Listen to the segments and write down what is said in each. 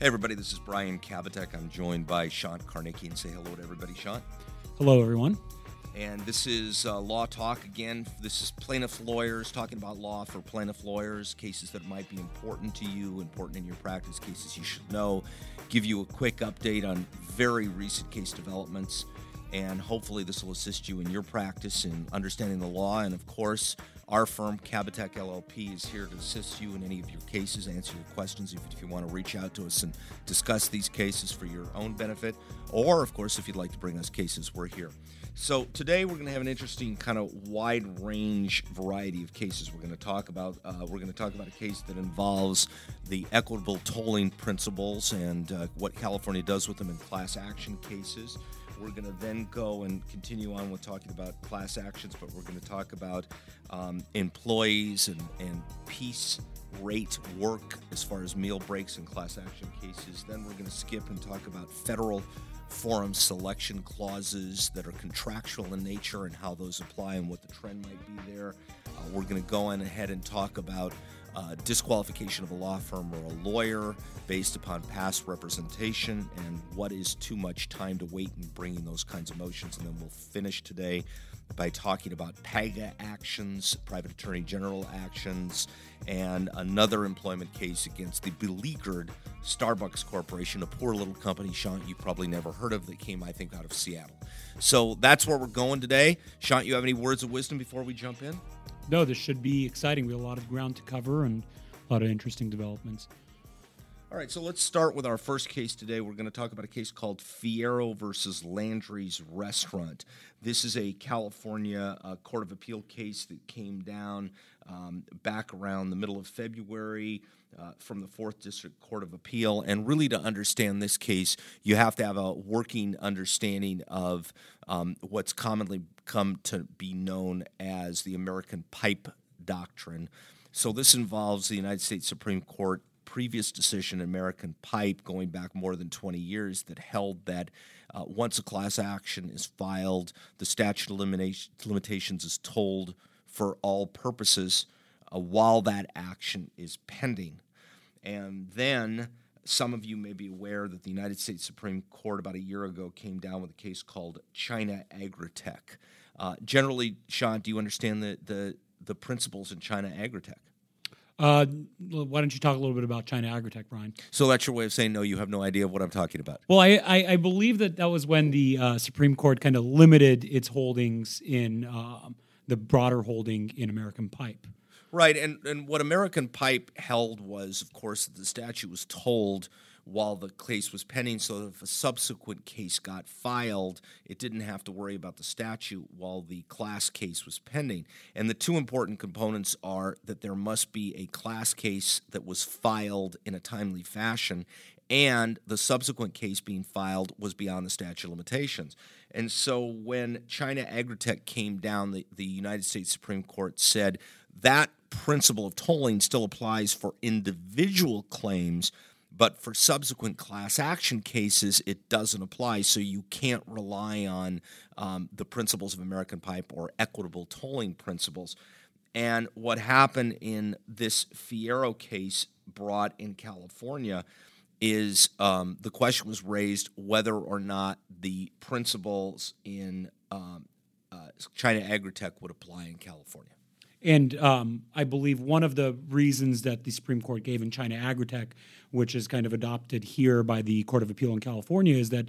Hey, everybody, this is Brian Kabateck. I'm joined by Sean Karnicki. And say hello to everybody, Sean. Hello, everyone. And this is uh, Law Talk again. This is plaintiff lawyers talking about law for plaintiff lawyers, cases that might be important to you, important in your practice, cases you should know. Give you a quick update on very recent case developments. And hopefully, this will assist you in your practice in understanding the law. And of course, our firm, Kabateck LLP, is here to assist you in any of your cases, answer your questions if, if you want to reach out to us and discuss these cases for your own benefit. Or, of course, if you'd like to bring us cases, we're here. So, today we're going to have an interesting kind of wide range variety of cases we're going to talk about. Uh, we're going to talk about a case that involves the equitable tolling principles and uh, what California does with them in class action cases. We're going to then go and continue on with talking about class actions, but we're going to talk about um, employees and, and piece rate work as far as meal breaks and class action cases. Then we're going to skip and talk about federal forum selection clauses that are contractual in nature and how those apply and what the trend might be there. Uh, we're going to go on ahead and talk about uh, disqualification of a law firm or a lawyer based upon past representation and what is too much time to wait in bringing those kinds of motions. And then we'll finish today by talking about PAGA actions, private attorney general actions, and another employment case against the beleaguered Starbucks Corporation, a poor little company, Sean, you probably never heard of, that came, I think, out of Seattle. So that's where we're going today. Sean, you have any words of wisdom before we jump in? No, this should be exciting. We have a lot of ground to cover and a lot of interesting developments. All right, so let's start with our first case today. We're going to talk about a case called Fierro versus Landry's Restaurant. This is a California uh, Court of Appeal case that came down um, back around the middle of February uh, from the Fourth District Court of Appeal. And really, to understand this case, you have to have a working understanding of um, what's commonly come to be known as the American Pipe Doctrine. So, this involves the United States Supreme Court previous decision, American Pipe, going back more than 20 years, that held that uh, once a class action is filed, the statute of limitations is tolled for all purposes uh, while that action is pending. And then some of you may be aware that the United States Supreme Court about a year ago came down with a case called China Agritech. Uh, generally, Sean, do you understand the, the, the principles in China Agritech? Uh, why don't you talk a little bit about China Agritech, Brian? So that's your way of saying no. You have no idea of what I'm talking about. Well, I I, I believe that that was when the uh, Supreme Court kind of limited its holdings in um, the broader holding in American Pipe. Right, and and what American Pipe held was, of course, that the statute was tolled while the case was pending, so if a subsequent case got filed, it didn't have to worry about the statute while the class case was pending. And the two important components are that there must be a class case that was filed in a timely fashion, and the subsequent case being filed was beyond the statute of limitations. And so when China Agritech came down, the, the United States Supreme Court said that principle of tolling still applies for individual claims but for subsequent class action cases, it doesn't apply. So you can't rely on um, the principles of American Pipe or equitable tolling principles. And what happened in this Fierro case brought in California is um, the question was raised whether or not the principles in um, uh, China Agritech would apply in California. And um, I believe one of the reasons that the Supreme Court gave in China Agritech, which is kind of adopted here by the Court of Appeal in California, is that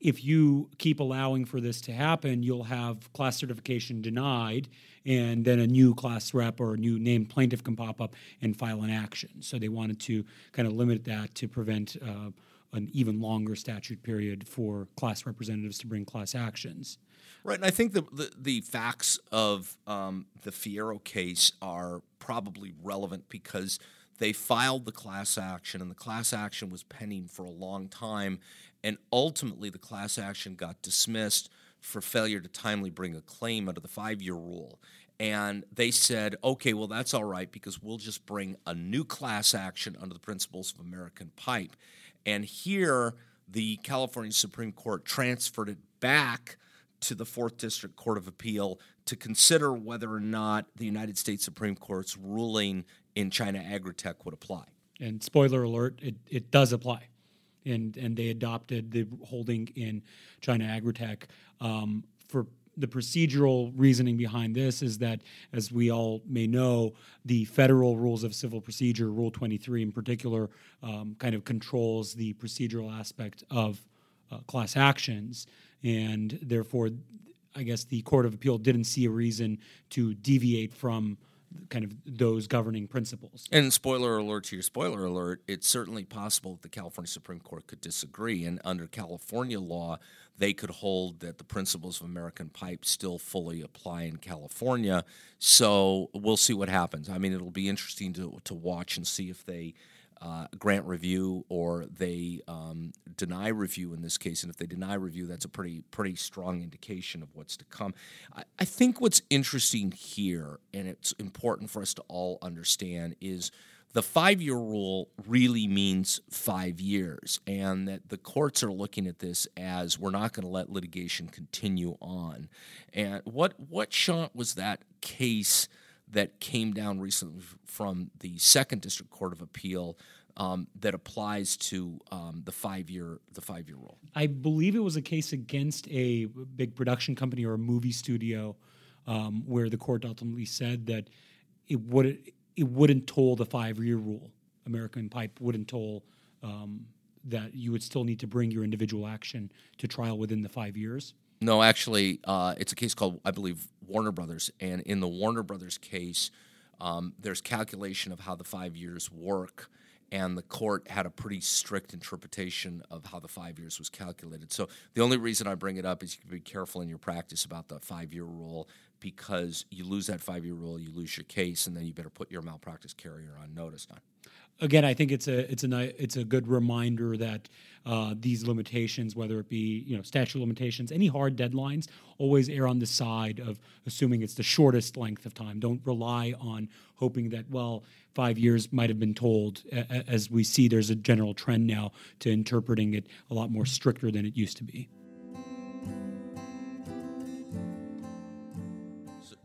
if you keep allowing for this to happen, you'll have class certification denied, and then a new class rep or a new named plaintiff can pop up and file an action. So they wanted to kind of limit that to prevent uh, an even longer statute period for class representatives to bring class actions. Right, and I think the the, the facts of um, the Fierro case are probably relevant because they filed the class action, and the class action was pending for a long time, and ultimately the class action got dismissed for failure to timely bring a claim under the five year rule. And they said, okay, well, that's all right because we'll just bring a new class action under the principles of American Pipe. And here, the California Supreme Court transferred it back to the Fourth District Court of Appeal to consider whether or not the United States Supreme Court's ruling in China Agritech would apply. And spoiler alert, it, it does apply. and and they adopted the holding in China Agritech um, for the procedural reasoning behind this is that, as we all may know, the federal rules of civil procedure, Rule 23 in particular, um, kind of controls the procedural aspect of uh, class actions. And therefore, I guess the Court of Appeal didn't see a reason to deviate from kind of those governing principles. And spoiler alert to your spoiler alert, it's certainly possible that the California Supreme Court could disagree. And under California law, they could hold that the principles of American Pipe still fully apply in California. So we'll see what happens. I mean, it'll be interesting to, to watch and see if they uh, grant review or they um, deny review in this case. And if they deny review, that's a pretty pretty strong indication of what's to come. I, I think what's interesting here, and it's important for us to all understand, is the five year rule really means five years, and that the courts are looking at this as we're not going to let litigation continue on. And what what Sean was that case? That came down recently from the Second District Court of Appeal um, that applies to um, the five year the five year rule. I believe it was a case against a big production company or a movie studio, um, where the court ultimately said that it would it wouldn't toll the five year rule. American Pipe wouldn't toll um, that you would still need to bring your individual action to trial within the five years. No, actually, uh, it's a case called, I believe, Warner Brothers. And in the Warner Brothers case, um, there's calculation of how the five years work. And the court had a pretty strict interpretation of how the five years was calculated. So the only reason I bring it up is you can be careful in your practice about the five year rule because you lose that five year rule, you lose your case, and then you better put your malpractice carrier on notice. Again, I think it's a it's a it's a good reminder that uh, these limitations, whether it be you know statute limitations, any hard deadlines, always err on the side of assuming it's the shortest length of time. Don't rely on hoping that well five years might have been tolled. As we see, there's a general trend now to interpreting it a lot more stricter than it used to be.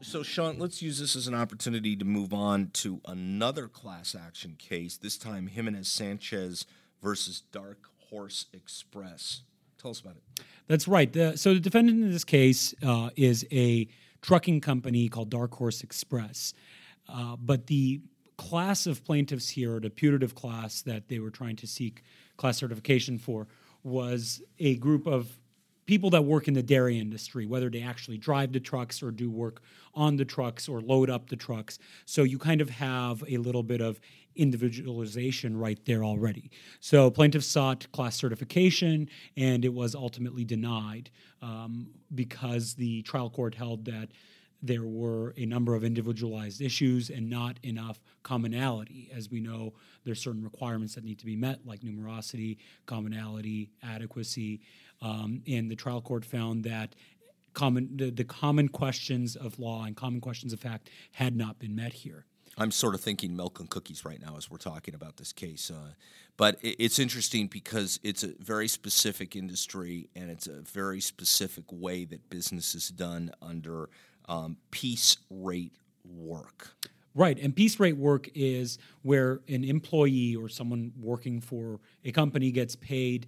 So, Sean, let's use this as an opportunity to move on to another class action case, this time Jimenez Sanchez versus Dark Horse Express. Tell us about it. That's right. The, so, the defendant in this case uh, is a trucking company called Dark Horse Express. Uh, but the class of plaintiffs here, the putative class that they were trying to seek class certification for, was a group of people that work in the dairy industry, whether they actually drive the trucks or do work on the trucks or load up the trucks. So you kind of have a little bit of individualization right there already. So plaintiffs sought class certification, and it was ultimately denied um, because the trial court held that there were a number of individualized issues and not enough commonality. As we know, there's certain requirements that need to be met, like numerosity, commonality, adequacy. Um, and the trial court found that common the, the common questions of law and common questions of fact had not been met here. I'm sort of thinking milk and cookies right now as we're talking about this case. Uh, but it's interesting because it's a very specific industry and it's a very specific way that business is done under um, piece rate work. Right. And piece rate work is where an employee or someone working for a company gets paid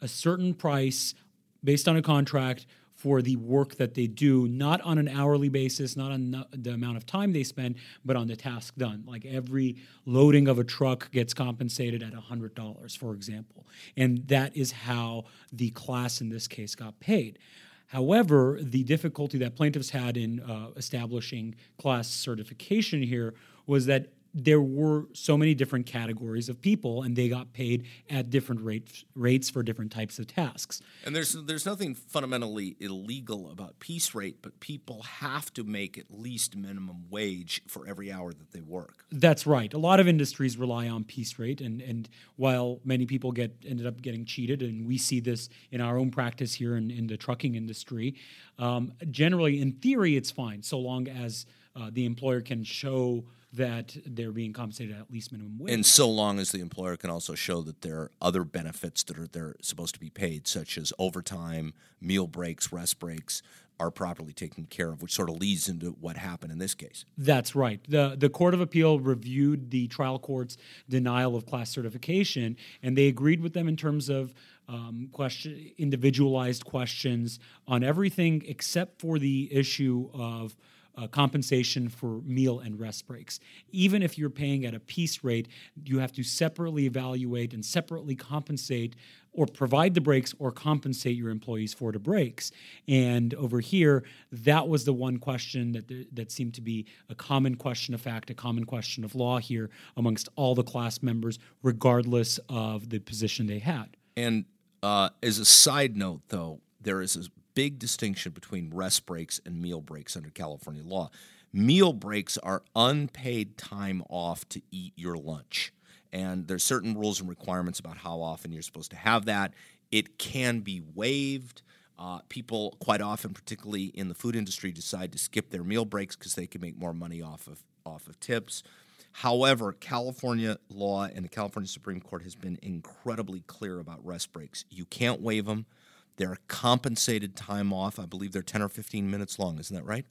a certain price based on a contract for the work that they do, not on an hourly basis, not on the amount of time they spend, but on the task done. Like every loading of a truck gets compensated at $100, for example. And that is how the class in this case got paid. However, the difficulty that plaintiffs had in uh, establishing class certification here was that there were so many different categories of people and they got paid at different rates rates for different types of tasks. And there's there's nothing fundamentally illegal about piece rate, but people have to make at least minimum wage for every hour that they work. That's right. A lot of industries rely on piece rate and and while many people get ended up getting cheated and we see this in our own practice here in, in the trucking industry, um, generally in theory it's fine so long as uh, the employer can show that they're being compensated at least minimum wage. And so long as the employer can also show that there are other benefits that are they're supposed to be paid, such as overtime, meal breaks, rest breaks, are properly taken care of, which sort of leads into what happened in this case. That's right. The the Court of Appeal reviewed the trial court's denial of class certification, and they agreed with them in terms of um, question individualized questions on everything except for the issue of uh, compensation for meal and rest breaks. Even if you're paying at a piece rate, you have to separately evaluate and separately compensate or provide the breaks or compensate your employees for the breaks. And over here, that was the one question that that seemed to be a common question of fact, a common question of law here amongst all the class members, regardless of the position they had. And uh, as a side note, though, there is a big distinction between rest breaks and meal breaks under California law. Meal breaks are unpaid time off to eat your lunch. And there's certain rules and requirements about how often you're supposed to have that. It can be waived. Uh, people quite often, particularly in the food industry, decide to skip their meal breaks because they can make more money off of off of tips. However, California law and the California Supreme Court has been incredibly clear about rest breaks. You can't waive them. They're compensated time off. I believe they're 10 or 15 minutes long. Isn't that right?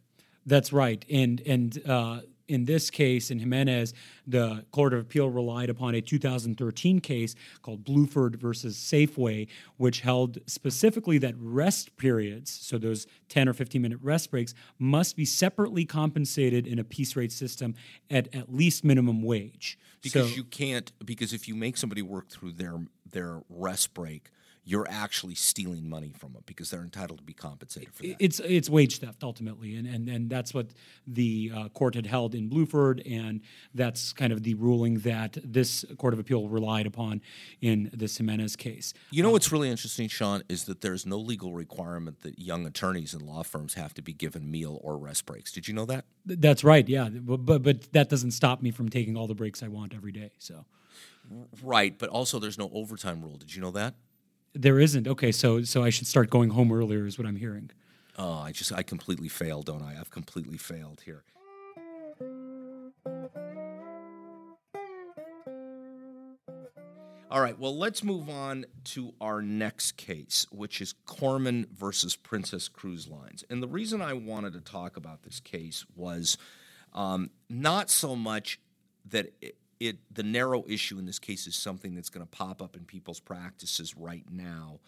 That's right. And and uh, in this case, in Jimenez, the Court of Appeal relied upon a 2013 case called Bluford versus Safeway, which held specifically that rest periods, so those 10 or 15 minute rest breaks, must be separately compensated in a piece rate system at at least minimum wage. Because so, you can't, because if you make somebody work through their their rest break, you're actually stealing money from them because they're entitled to be compensated for that. It's it's wage theft ultimately, and and, and that's what the uh, court had held in Bluford, and that's kind of the ruling that this court of appeal relied upon in the Jimenez case. You know uh, what's really interesting, Sean, is that there's no legal requirement that young attorneys and law firms have to be given meal or rest breaks. Did you know that? That's right. Yeah, but but, but that doesn't stop me from taking all the breaks I want every day. So. Right, but also there's no overtime rule. Did you know that? There isn't. Okay, so so I should start going home earlier, is what I'm hearing. Oh, I just I completely failed, don't I? I've completely failed here. All right, well, let's move on to our next case, which is Korman versus Princess Cruise Lines. And the reason I wanted to talk about this case was um, not so much that it, it the narrow issue in this case is something that's going to pop up in people's practices right now.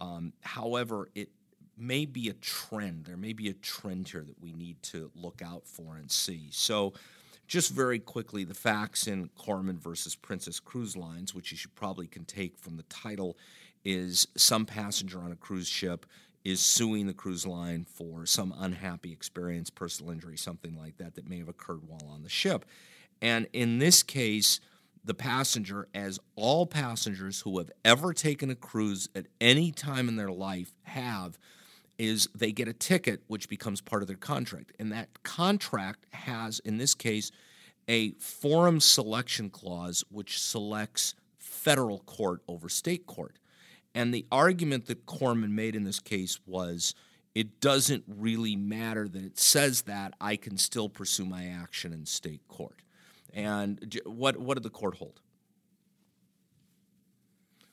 Um, however, it may be a trend. There may be a trend here that we need to look out for and see. So, just very quickly, the facts in Korman versus Princess Cruise Lines, which you should probably can take from the title, is some passenger on a cruise ship is suing the cruise line for some unhappy experience, personal injury, something like that, that may have occurred while on the ship. And in this case, the passenger, as all passengers who have ever taken a cruise at any time in their life have, is they get a ticket which becomes part of their contract. And that contract has, in this case, a forum selection clause which selects federal court over state court. And the argument that Korman made in this case was it doesn't really matter that it says that, I can still pursue my action in state court. And what what did the court hold?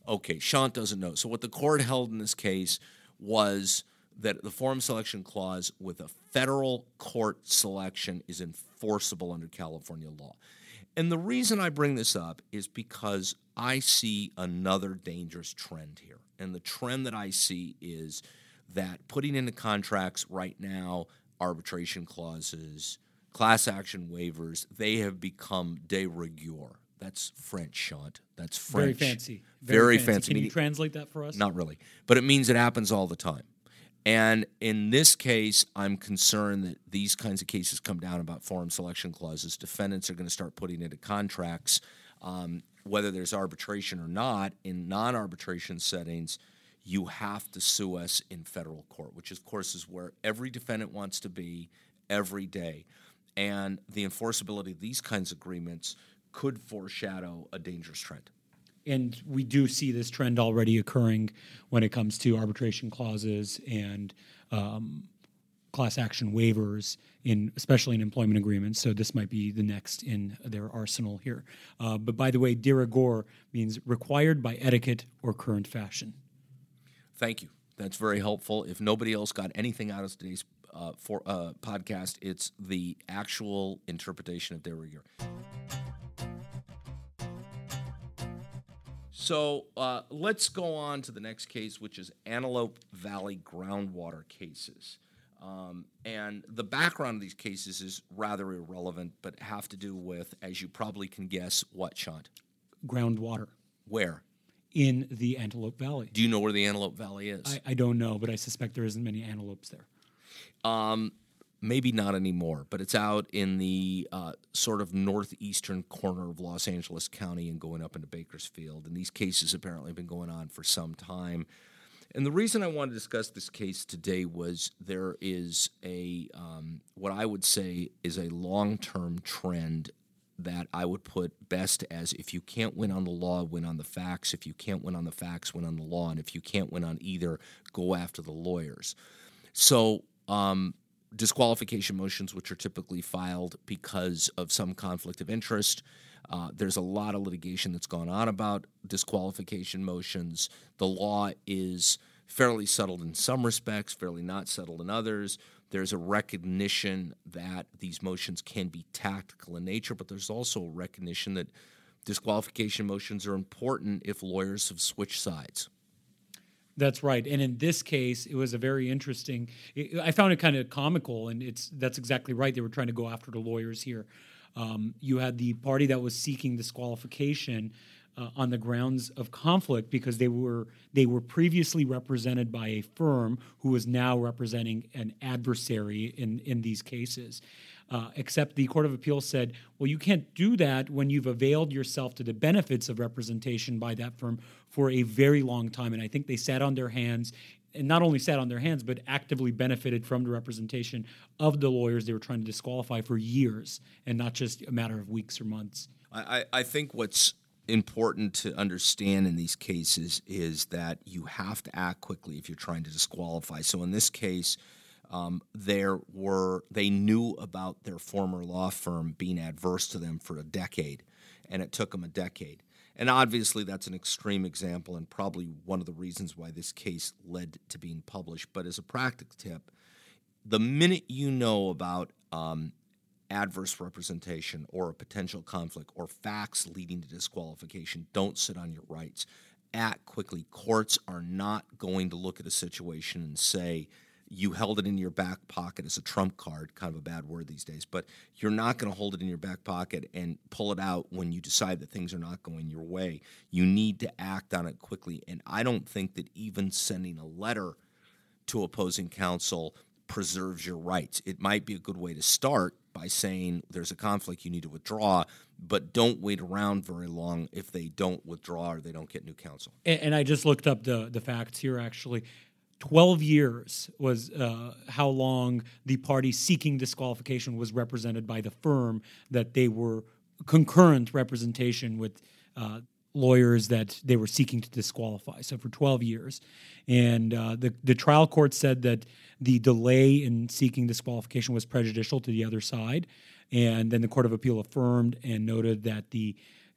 Okay, Sean doesn't know. So what the court held in this case was that the forum selection clause with a federal court selection is enforceable under California law. And the reason I bring this up is because I see another dangerous trend here. And the trend that I see is that putting into contracts right now arbitration clauses, class action waivers, they have become de rigueur. That's French, Shant. That's French. Very fancy. Very, Very fancy. fancy. Can you translate that for us? Not really. But it means it happens all the time. And in this case, I'm concerned that these kinds of cases come down about forum selection clauses. Defendants are going to start putting into contracts, um, whether there's arbitration or not, in non arbitration settings, you have to sue us in federal court, which, of course, is where every defendant wants to be every day and the enforceability of these kinds of agreements could foreshadow a dangerous trend. And we do see this trend already occurring when it comes to arbitration clauses and um, class action waivers in especially in employment agreements. So this might be the next in their arsenal here. Uh, but by the way, de rigueur means required by etiquette or current fashion. Thank you. That's very helpful. If nobody else got anything out of today's uh, for uh, podcast, it's the actual interpretation of de rigueur. So uh, let's go on to the next case, which is Antelope Valley groundwater cases. Um, and the background of these cases is rather irrelevant, but have to do with, as you probably can guess, what, Sean? Groundwater Where? in the Antelope Valley. Do you know where the Antelope Valley is? I, I don't know, but I suspect there isn't many antelopes there. Um, maybe not anymore, but it's out in the uh, sort of northeastern corner of Los Angeles County and going up into Bakersfield. And these cases apparently have been going on for some time. And the reason I wanted to discuss this case today was there is a um, what I would say is a long term trend that I would put best as if you can't win on the law, win on the facts. If you can't win on the facts, win on the law. And if you can't win on either, go after the lawyers. So, um, disqualification motions, which are typically filed because of some conflict of interest. Uh, there's a lot of litigation that's gone on about disqualification motions. The law is fairly settled in some respects, fairly not settled in others. There's a recognition that these motions can be tactical in nature, but there's also a recognition that disqualification motions are important if lawyers have switched sides. That's right. And in this case, it was a very interesting. I found it kind of comical, and it's that's exactly right. They were trying to go after the lawyers here. Um, you had the party that was seeking disqualification uh, on the grounds of conflict because they were they were previously represented by a firm who was now representing an adversary in in these cases. Uh, except the Court of Appeal said, well, you can't do that when you've availed yourself to the benefits of representation by that firm for a very long time. And I think they sat on their hands and not only sat on their hands, but actively benefited from the representation of the lawyers they were trying to disqualify for years and not just a matter of weeks or months. I, I think what's important to understand in these cases is that you have to act quickly if you're trying to disqualify. So in this case, um, there were they knew about their former law firm being adverse to them for a decade, and it took them a decade. And obviously, that's an extreme example, and probably one of the reasons why this case led to being published. But as a practical tip, the minute you know about um, adverse representation or a potential conflict or facts leading to disqualification, don't sit on your rights. Act quickly. Courts are not going to look at a situation and say, you held it in your back pocket as a trump card, kind of a bad word these days, but you're not going to hold it in your back pocket and pull it out when you decide that things are not going your way. You need to act on it quickly. And I don't think that even sending a letter to opposing counsel preserves your rights. It might be a good way to start by saying there's a conflict, you need to withdraw, but don't wait around very long if they don't withdraw or they don't get new counsel. And, and I just looked up the the facts here. Actually, 12 years was uh, how long the party seeking disqualification was represented by the firm that they were concurrent representation with uh, lawyers that they were seeking to disqualify. So for 12 years. And uh, the, the trial court said that the delay in seeking disqualification was prejudicial to the other side. And then the Court of Appeal affirmed and noted that the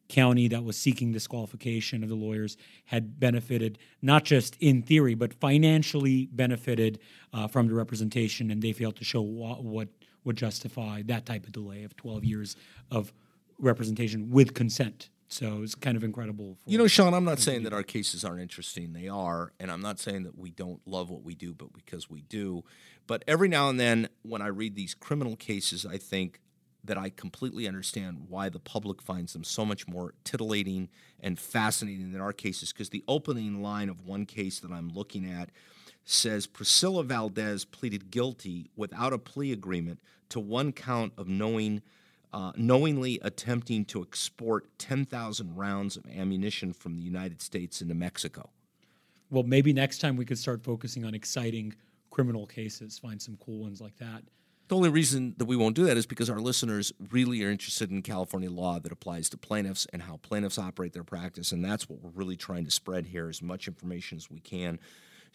county that was seeking disqualification of the lawyers had benefited not just in theory but financially benefited uh, from the representation and they failed to show what, what would justify that type of delay of 12 years of representation with consent so it's kind of incredible. you know, Sean, I'm not saying that our cases aren't interesting. They are. And I'm not saying that we don't love what we do, but because we do. But every now and then, when I read these criminal cases, I think, that I completely understand why the public finds them so much more titillating and fascinating than our cases. Because the opening line of one case that I'm looking at says Priscilla Valdez pleaded guilty without a plea agreement to one count of knowing. Uh, knowingly attempting to export 10,000 rounds of ammunition from the United States into Mexico. Well, maybe next time we could start focusing on exciting criminal cases, find some cool ones like that. The only reason that we won't do that is because our listeners really are interested in California law that applies to plaintiffs and how plaintiffs operate their practice. And that's what we're really trying to spread here as much information as we can.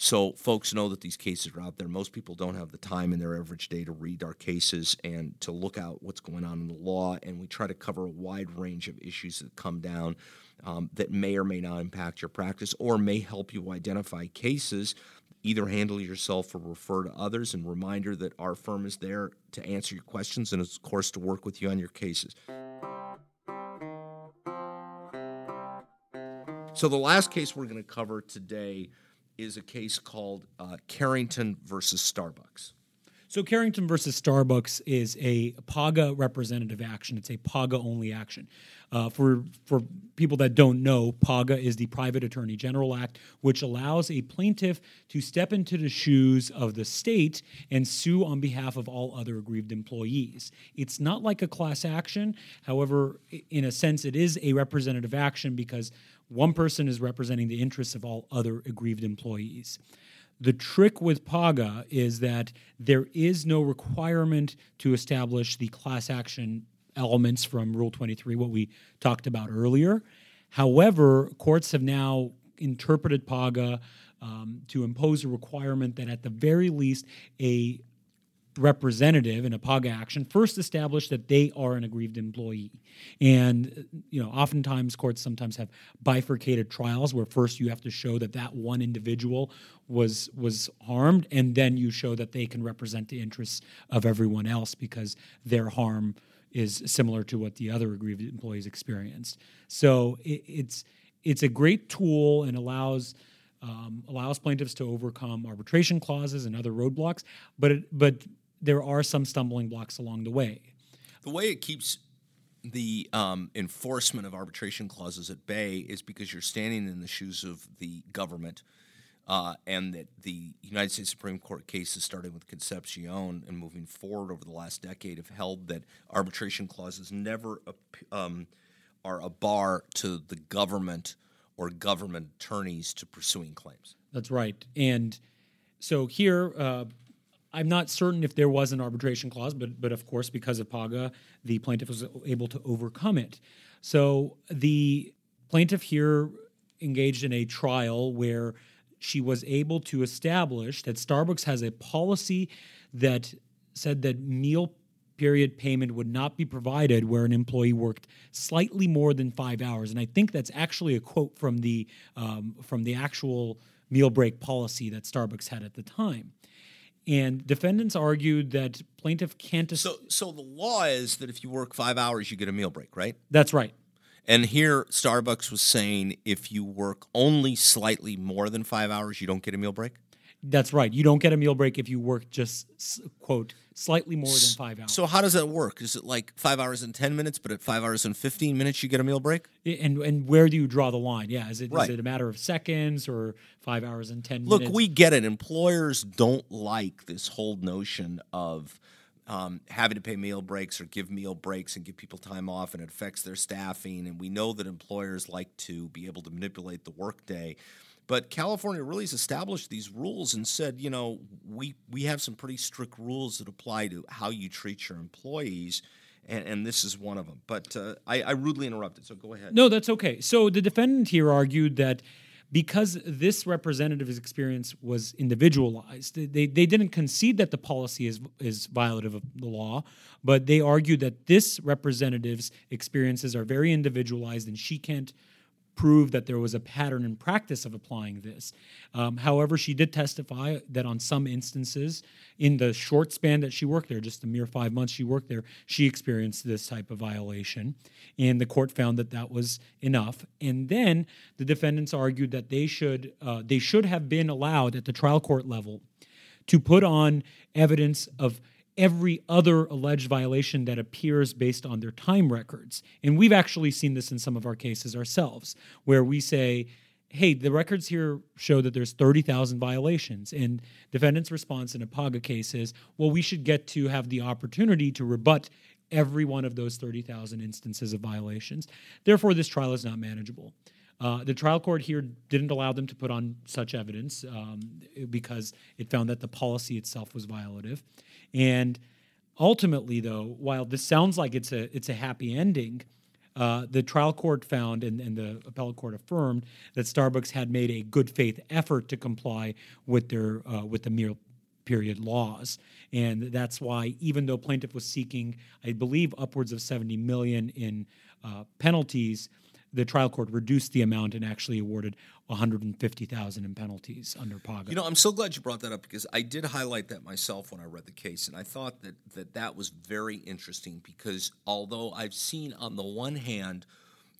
So, folks know that these cases are out there. Most people don't have the time in their average day to read our cases and to look out what's going on in the law. And we try to cover a wide range of issues that come down um, that may or may not impact your practice or may help you identify cases. Either handle yourself or refer to others. And reminder that our firm is there to answer your questions and, of course, to work with you on your cases. So, the last case we're going to cover today is a case called uh, Carrington versus Starbucks. So Carrington versus Starbucks is a PAGA representative action. It's a PAGA only action. Uh, for for people that don't know, PAGA is the Private Attorney General Act, which allows a plaintiff to step into the shoes of the state and sue on behalf of all other aggrieved employees. It's not like a class action. However, in a sense, it is a representative action because one person is representing the interests of all other aggrieved employees. The trick with PAGA is that there is no requirement to establish the class action elements from Rule 23, what we talked about earlier. However, courts have now interpreted PAGA um, to impose a requirement that at the very least a representative in a PAGA action first establish that they are an aggrieved employee. And, you know, oftentimes courts sometimes have bifurcated trials where first you have to show that that one individual was was harmed and then you show that they can represent the interests of everyone else because their harm is similar to what the other aggrieved employees experienced. So it, it's it's a great tool and allows um, allows plaintiffs to overcome arbitration clauses and other roadblocks, but it, but there are some stumbling blocks along the way. The way it keeps the um, enforcement of arbitration clauses at bay is because you're standing in the shoes of the government, uh, and that the United States Supreme Court cases, starting with Concepcion and moving forward over the last decade, have held that arbitration clauses never um, are a bar to the government or government attorneys to pursuing claims. That's right, and so here. Uh, I'm not certain if there was an arbitration clause, but but of course, because of PAGA, the plaintiff was able to overcome it. So the plaintiff here engaged in a trial where she was able to establish that Starbucks has a policy that said that meal period payment would not be provided where an employee worked slightly more than five hours, and I think that's actually a quote from the um, from the actual meal break policy that Starbucks had at the time. And defendants argued that plaintiff can't. so, so the law is that if you work five hours, you get a meal break, right? That's right. And here, Starbucks was saying if you work only slightly more than five hours, you don't get a meal break. That's right. You don't get a meal break if you work just quote slightly more than five hours. So how does that work? Is it like five hours and ten minutes, but at five hours and fifteen minutes you get a meal break? And and where do you draw the line? Yeah, is it right. is it a matter of seconds or five hours and ten Look, minutes? we get it. Employers don't like this whole notion of um, having to pay meal breaks or give meal breaks and give people time off, and it affects their staffing. And we know that employers like to be able to manipulate the workday. But California really has established these rules and said, you know, we we have some pretty strict rules that apply to how you treat your employees. And, and this is one of them. But uh, I, I rudely interrupted, so go ahead. No, that's okay. So the defendant here argued that because this representative's experience was individualized, they, they didn't concede that the policy is, is violative of the law, but they argued that this representative's experiences are very individualized and she can't prove that there was a pattern and practice of applying this. Um, however, she did testify that on some instances, in the short span that she worked there, just the mere five months she worked there, she experienced this type of violation. And the court found that that was enough. And then the defendants argued that they should uh, they should have been allowed at the trial court level to put on evidence of every other alleged violation that appears based on their time records. And we've actually seen this in some of our cases ourselves, where we say, hey, the records here show that there's 30,000 violations. And defendant's response in a PAGA case is, well, we should get to have the opportunity to rebut every one of those 30,000 instances of violations. Therefore, this trial is not manageable. Uh, the trial court here didn't allow them to put on such evidence um, because it found that the policy itself was violative. And ultimately, though, while this sounds like it's a it's a happy ending, uh, the trial court found and, and the appellate court affirmed that Starbucks had made a good faith effort to comply with their uh, with the meal period laws, and that's why even though plaintiff was seeking, I believe, upwards of 70 million in uh, penalties the trial court reduced the amount and actually awarded 150,000 in penalties under PAGA. You know, I'm so glad you brought that up because I did highlight that myself when I read the case, and I thought that that, that was very interesting because although I've seen on the one hand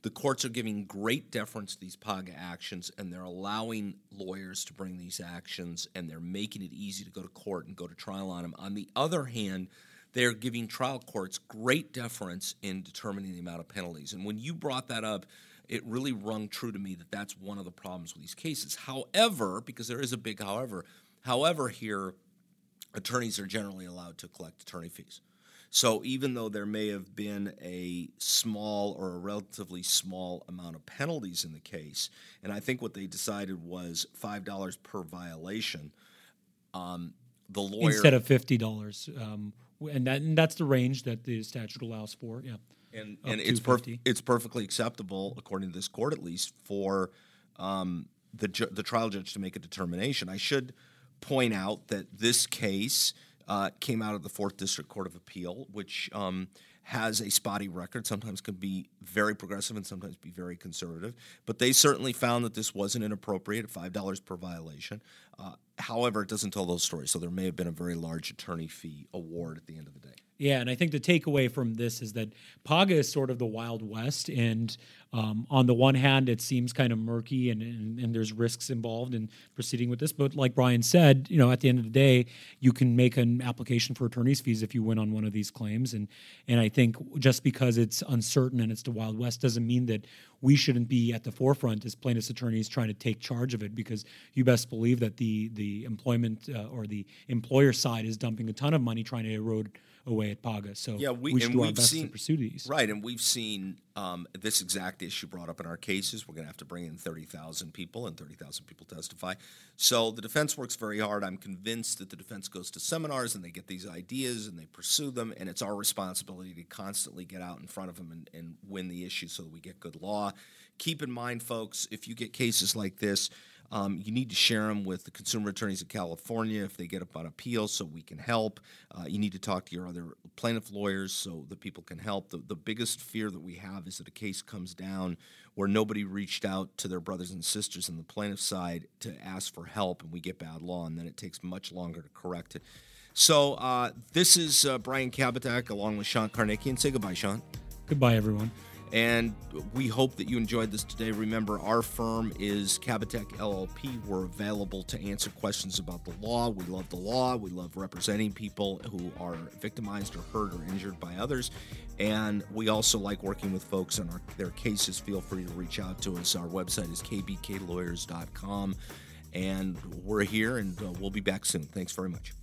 the courts are giving great deference to these PAGA actions and they're allowing lawyers to bring these actions and they're making it easy to go to court and go to trial on them. On the other hand, they're giving trial courts great deference in determining the amount of penalties. And when you brought that up, it really rung true to me that that's one of the problems with these cases. However, because there is a big however, however, here, attorneys are generally allowed to collect attorney fees. So even though there may have been a small or a relatively small amount of penalties in the case, and I think what they decided was $5 per violation, um, the lawyer. Instead of $50. Um, and, that, and that's the range that the statute allows for. Yeah, and and it's perf- it's perfectly acceptable according to this court at least for um, the ju- the trial judge to make a determination. I should point out that this case uh, came out of the Fourth District Court of Appeal, which um, has a spotty record. Sometimes can be very progressive and sometimes be very conservative. But they certainly found that this wasn't inappropriate at five dollars per violation. Uh, however, it doesn't tell those stories. So there may have been a very large attorney fee award at the end of the day. Yeah, and I think the takeaway from this is that Paga is sort of the Wild West, and um, on the one hand, it seems kind of murky, and, and, and there's risks involved in proceeding with this. But like Brian said, you know, at the end of the day, you can make an application for attorney's fees if you win on one of these claims, and and I think just because it's uncertain and it's the Wild West doesn't mean that we shouldn't be at the forefront as plaintiffs' attorneys trying to take charge of it, because you best believe that the the employment uh, or the employer side is dumping a ton of money trying to erode away at Paga. So yeah, we, we should do our best seen, to pursue these. Right, and we've seen um, this exact issue brought up in our cases. We're going to have to bring in 30,000 people, and 30,000 people testify. So the defense works very hard. I'm convinced that the defense goes to seminars and they get these ideas and they pursue them, and it's our responsibility to constantly get out in front of them and, and win the issue so that we get good law. Keep in mind, folks, if you get cases like this, um, you need to share them with the consumer attorneys in California if they get up on appeal so we can help. Uh, you need to talk to your other plaintiff lawyers so that people can help. The, the biggest fear that we have is that a case comes down where nobody reached out to their brothers and sisters on the plaintiff side to ask for help and we get bad law and then it takes much longer to correct it. So uh, this is uh, Brian Kabateck along with Sean Karnikian. Say goodbye, Sean. Goodbye, everyone. And we hope that you enjoyed this today. Remember, our firm is Kabateck LLP. We're available to answer questions about the law. We love the law. We love representing people who are victimized or hurt or injured by others. And we also like working with folks on our, their cases. Feel free to reach out to us. Our website is kbklawyers.com. And we're here, and uh, we'll be back soon. Thanks very much.